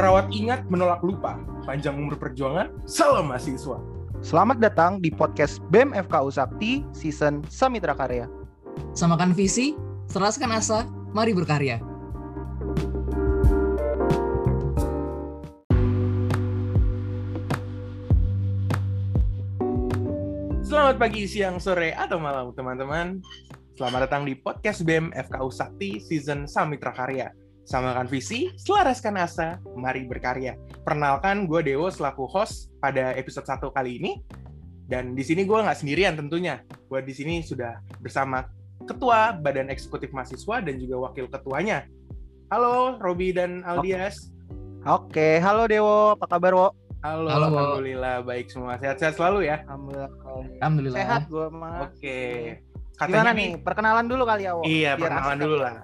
Merawat ingat, menolak lupa. Panjang umur perjuangan, salam mahasiswa. Selamat datang di podcast BEM FKU Sakti Season Samitra Karya. Samakan visi, seraskan asa, mari berkarya. Selamat pagi, siang, sore, atau malam teman-teman. Selamat datang di podcast BEM FKU Sakti Season Samitra Karya. Samakan visi, selaraskan asa, mari berkarya. Perkenalkan, gue Dewo selaku host pada episode 1 kali ini. Dan di sini gue nggak sendirian tentunya. Gue di sini sudah bersama Ketua Badan Eksekutif Mahasiswa dan juga Wakil Ketuanya. Halo, Robi dan Aldias. Oke, halo Dewo, apa kabar Wo? Halo, Halo, Wo. Alhamdulillah baik semua. Sehat-sehat selalu ya. Alhamdulillah. Alhamdulillah. Sehat gue mah. Oke. Gimana nih? Perkenalan dulu kali ya Wo? Iya, Biar perkenalan dulu kan? lah.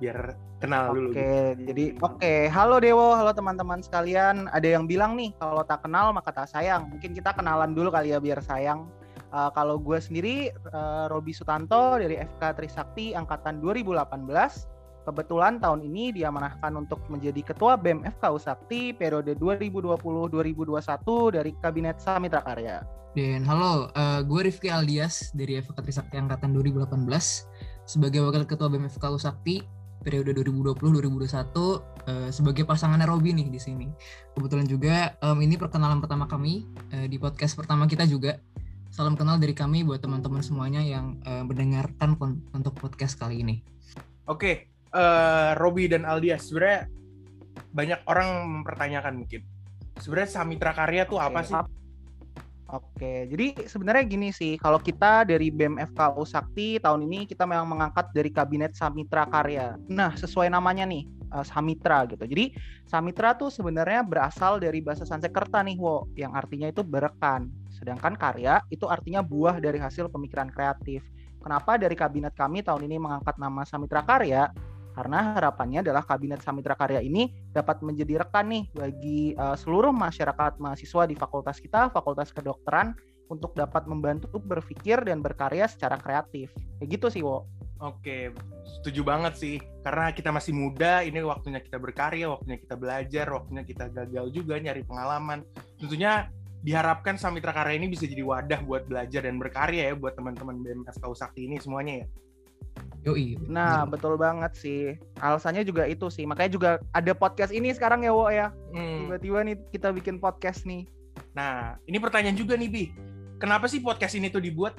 Biar kenal dulu. Oke, jadi oke. Halo Dewo, halo teman-teman sekalian. Ada yang bilang nih kalau tak kenal maka tak sayang. Mungkin kita kenalan dulu kali ya biar sayang. Eh, kalau gue sendiri eh, Robi Sutanto dari FK Trisakti angkatan 2018. Kebetulan tahun ini diamanahkan untuk menjadi Ketua BEM FKU Sakti periode 2020-2021 dari Kabinet Samitra Karya. Dan halo, eh, gue Rifki Aldias dari FK Trisakti Angkatan 2018 sebagai Wakil Ketua BMFK Sakti periode 2020-2021 eh, sebagai pasangannya Robi nih di sini. Kebetulan juga em, ini perkenalan pertama kami eh, di podcast pertama kita juga. Salam kenal dari kami buat teman-teman semuanya yang eh, mendengarkan kon- untuk podcast kali ini. Oke, eh Robi dan Aldias sebenarnya banyak orang mempertanyakan mungkin. Sebenarnya Samitra Karya tuh apa Oke. sih? Oke, jadi sebenarnya gini sih, kalau kita dari BEM FKU Sakti tahun ini kita memang mengangkat dari Kabinet Samitra Karya. Nah, sesuai namanya nih, eh, Samitra gitu. Jadi Samitra tuh sebenarnya berasal dari bahasa Sanskerta nih, Wo, yang artinya itu berekan. Sedangkan karya itu artinya buah dari hasil pemikiran kreatif. Kenapa dari kabinet kami tahun ini mengangkat nama Samitra Karya? Karena harapannya adalah kabinet Samitra Karya ini dapat menjadi rekan nih bagi eh, seluruh masyarakat mahasiswa di fakultas kita, Fakultas Kedokteran untuk dapat membantu berpikir dan berkarya secara kreatif. Kayak gitu sih, Wo. Oke, setuju banget sih. Karena kita masih muda, ini waktunya kita berkarya, waktunya kita belajar, waktunya kita gagal juga nyari pengalaman. Tentunya diharapkan Samitra Karya ini bisa jadi wadah buat belajar dan berkarya ya buat teman-teman FKU Sakti ini semuanya ya. Yoi. Nah, betul banget sih. Alasannya juga itu sih. Makanya juga ada podcast ini sekarang ya, Wo ya. Hmm. Tiba-tiba nih kita bikin podcast nih. Nah, ini pertanyaan juga nih Bi. Kenapa sih podcast ini tuh dibuat?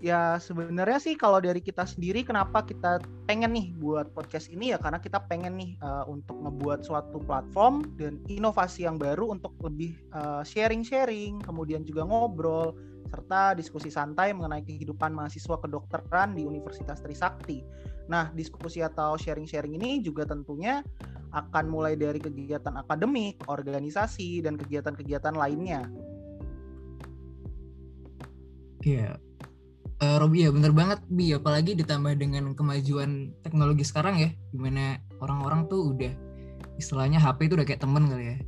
Ya sebenarnya sih kalau dari kita sendiri kenapa kita pengen nih buat podcast ini ya karena kita pengen nih eh, untuk ngebuat suatu platform dan inovasi yang baru untuk lebih eh, sharing-sharing, kemudian juga ngobrol serta diskusi santai mengenai kehidupan mahasiswa kedokteran di Universitas Trisakti. Nah, diskusi atau sharing-sharing ini juga tentunya akan mulai dari kegiatan akademik, organisasi dan kegiatan-kegiatan lainnya. Iya. Eh, Robi ya bener banget Bi, apalagi ditambah dengan kemajuan teknologi sekarang ya, di mana orang-orang tuh udah istilahnya HP itu udah kayak temen kali ya.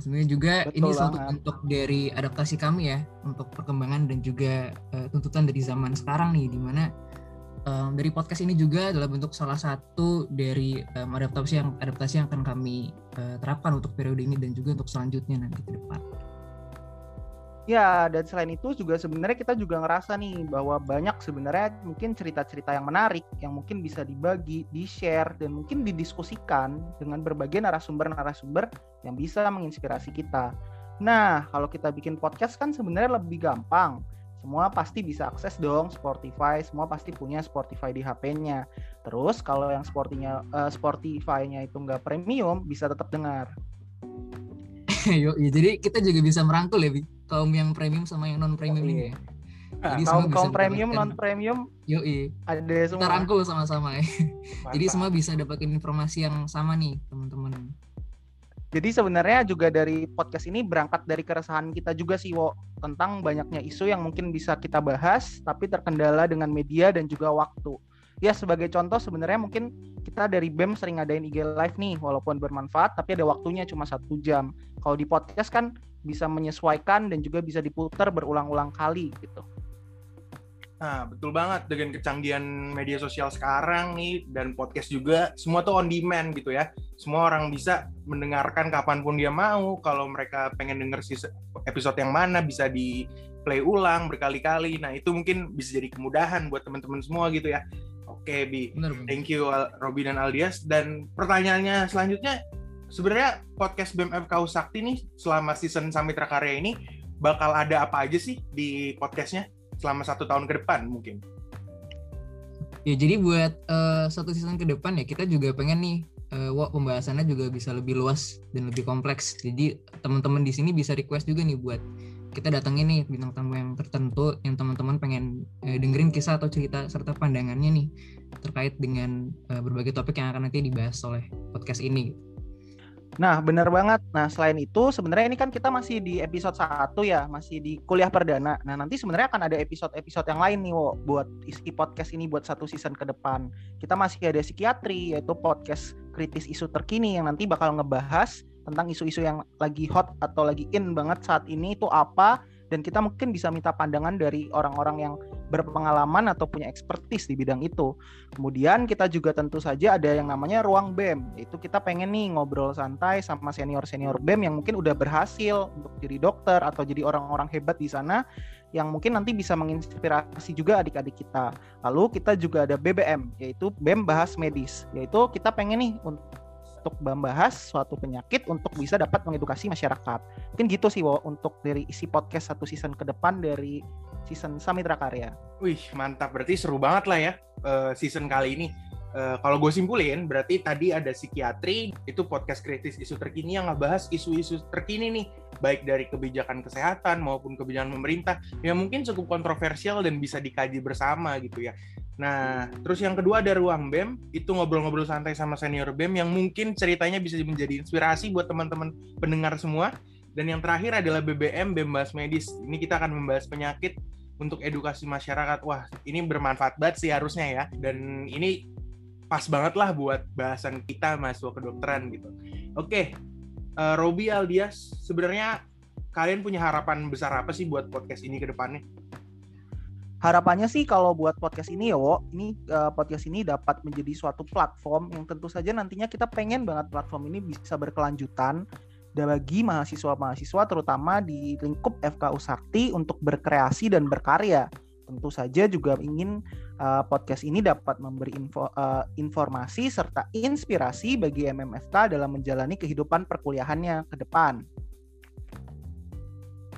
Sebenarnya juga Betul ini suatu banget. bentuk dari adaptasi kami ya untuk perkembangan dan juga eh, tuntutan dari zaman sekarang nih, di mana em, dari podcast ini juga adalah bentuk salah satu dari em, adaptasi yang adaptasi yang akan kami eh, terapkan untuk periode ini dan juga untuk selanjutnya nanti ke depan. Ya, dan selain itu juga sebenarnya kita juga ngerasa nih bahwa banyak sebenarnya mungkin cerita-cerita yang menarik yang mungkin bisa dibagi, di-share dan mungkin didiskusikan dengan berbagai narasumber-narasumber yang bisa menginspirasi kita. Nah, kalau kita bikin podcast kan sebenarnya lebih gampang. Semua pasti bisa akses dong Spotify, semua pasti punya Spotify di HP-nya. Terus kalau yang Sportinya eh, Spotify-nya itu nggak premium, bisa tetap dengar. Yo, jadi kita juga bisa merangkul ya. Kaum yang premium sama yang non premium Oh, ini. iya. ya. Ah, Jadi Kaum kaum premium, non premium Yoi, ada kita semua. rangkul sama-sama ya. Jadi semua bisa dapetin informasi yang sama nih, teman-teman. Jadi sebenarnya juga dari podcast ini berangkat dari keresahan kita juga sih, Wo, tentang banyaknya isu yang mungkin bisa kita bahas, tapi terkendala dengan media dan juga waktu. Ya sebagai contoh sebenarnya mungkin kita dari BEM sering ngadain IG live nih, walaupun bermanfaat, tapi ada waktunya cuma satu jam. Kalau di podcast kan bisa menyesuaikan dan juga bisa diputar berulang-ulang kali gitu. Nah, betul banget dengan kecanggihan media sosial sekarang nih dan podcast juga semua tuh on demand gitu ya. Semua orang bisa mendengarkan kapan pun dia mau. Kalau mereka pengen denger episode yang mana bisa di play ulang berkali-kali. Nah, itu mungkin bisa jadi kemudahan buat teman-teman semua gitu ya. Oke, Bi. Bener, bener. Thank you Robi dan Aldias dan pertanyaannya selanjutnya sebenarnya podcast BMFK Sakti nih selama season Samitra Karya ini bakal ada apa aja sih di podcastnya? selama satu tahun ke depan mungkin. Ya jadi buat uh, satu season ke depan ya kita juga pengen nih uh, wah pembahasannya juga bisa lebih luas dan lebih kompleks. Jadi teman-teman di sini bisa request juga nih buat kita datangin nih bintang tamu yang tertentu yang teman-teman pengen uh, dengerin kisah atau cerita serta pandangannya nih terkait dengan uh, berbagai topik yang akan nanti dibahas oleh podcast ini. Nah, benar banget. Nah, selain itu sebenarnya ini kan kita masih di episode 1 ya, masih di kuliah perdana. Nah, nanti sebenarnya akan ada episode-episode yang lain nih, Wo, buat isi podcast ini buat satu season ke depan. Kita masih ada psikiatri, yaitu podcast kritis isu terkini yang nanti bakal ngebahas tentang isu-isu yang lagi hot atau lagi in banget saat ini itu apa dan kita mungkin bisa minta pandangan dari orang-orang yang berpengalaman atau punya expertise di bidang itu. Kemudian kita juga tentu saja ada yang namanya ruang BEM. Itu kita pengen nih ngobrol santai sama senior-senior BEM yang mungkin udah berhasil untuk jadi dokter atau jadi orang-orang hebat di sana yang mungkin nanti bisa menginspirasi juga adik-adik kita. Lalu kita juga ada BBM yaitu BEM Bahas Medis. Yaitu kita pengen nih untuk membahas suatu penyakit untuk bisa dapat mengedukasi masyarakat. Mungkin gitu sih Wo untuk dari isi podcast satu season ke depan dari season Samitra Karya. Wih, mantap. Berarti seru banget lah ya uh, season kali ini. Uh, kalau gue simpulin, berarti tadi ada psikiatri, itu podcast kritis isu terkini yang ngebahas isu-isu terkini nih, baik dari kebijakan kesehatan maupun kebijakan pemerintah, yang mungkin cukup kontroversial dan bisa dikaji bersama gitu ya. Nah, terus yang kedua ada ruang BEM, itu ngobrol-ngobrol santai sama senior BEM yang mungkin ceritanya bisa menjadi inspirasi buat teman-teman pendengar semua. Dan yang terakhir adalah BBM, BEM Bahas Medis. Ini kita akan membahas penyakit untuk edukasi masyarakat. Wah, ini bermanfaat banget sih harusnya ya. Dan ini pas banget lah buat bahasan kita mahasiswa kedokteran gitu. Oke, uh, Robi Aldias, sebenarnya kalian punya harapan besar apa sih buat podcast ini ke depannya? Harapannya sih kalau buat podcast ini ya, Wo, ini uh, podcast ini dapat menjadi suatu platform yang tentu saja nantinya kita pengen banget platform ini bisa berkelanjutan bagi mahasiswa-mahasiswa terutama di lingkup FKU Sakti untuk berkreasi dan berkarya. Tentu saja juga ingin uh, podcast ini dapat memberi info, uh, informasi serta inspirasi bagi MMFK dalam menjalani kehidupan perkuliahannya ke depan.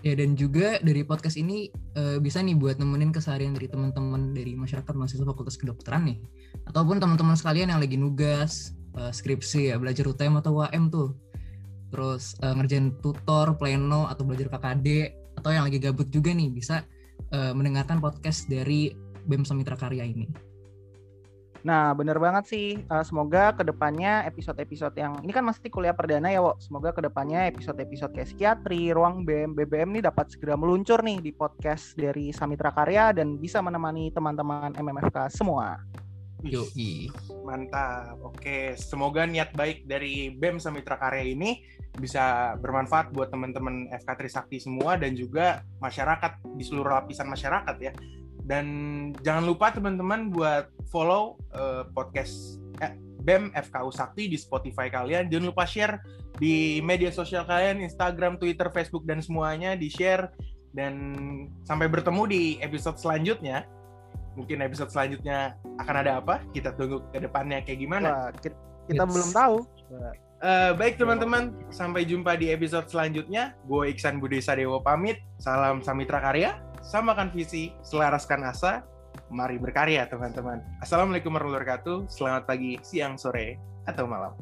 Ya dan juga dari podcast ini uh, bisa nih buat nemenin keseharian dari teman-teman dari masyarakat mahasiswa Fakultas Kedokteran nih, ataupun teman-teman sekalian yang lagi nugas, uh, skripsi ya belajar UTM atau UAM tuh, terus uh, ngerjain tutor, pleno atau belajar KKD atau yang lagi gabut juga nih bisa uh, mendengarkan podcast dari BEM Samitra Karya ini. Nah, bener banget sih. Uh, semoga ke depannya episode-episode yang ini kan masih kuliah perdana ya, Wo. Semoga ke depannya episode-episode kayak psikiatri, ruang BEM, BBM ini dapat segera meluncur nih di podcast dari Samitra Karya dan bisa menemani teman-teman MMFK semua. Yoi. Mantap. Oke, semoga niat baik dari BEM Samitra Karya ini bisa bermanfaat buat teman-teman FK Trisakti semua dan juga masyarakat di seluruh lapisan masyarakat ya dan jangan lupa teman-teman buat follow uh, podcast eh, BEM FKU Sakti di Spotify kalian. Jangan lupa share di media sosial kalian, Instagram, Twitter, Facebook, dan semuanya di-share. Dan sampai bertemu di episode selanjutnya. Mungkin episode selanjutnya akan ada apa? Kita tunggu ke depannya kayak gimana. Wah, kita, kita belum tahu. Uh, baik teman-teman, sampai jumpa di episode selanjutnya. Gue Iksan Budi Sadewo pamit. Salam Samitra Karya samakan visi, selaraskan asa, mari berkarya teman-teman. Assalamualaikum warahmatullahi wabarakatuh. Selamat pagi, siang, sore, atau malam.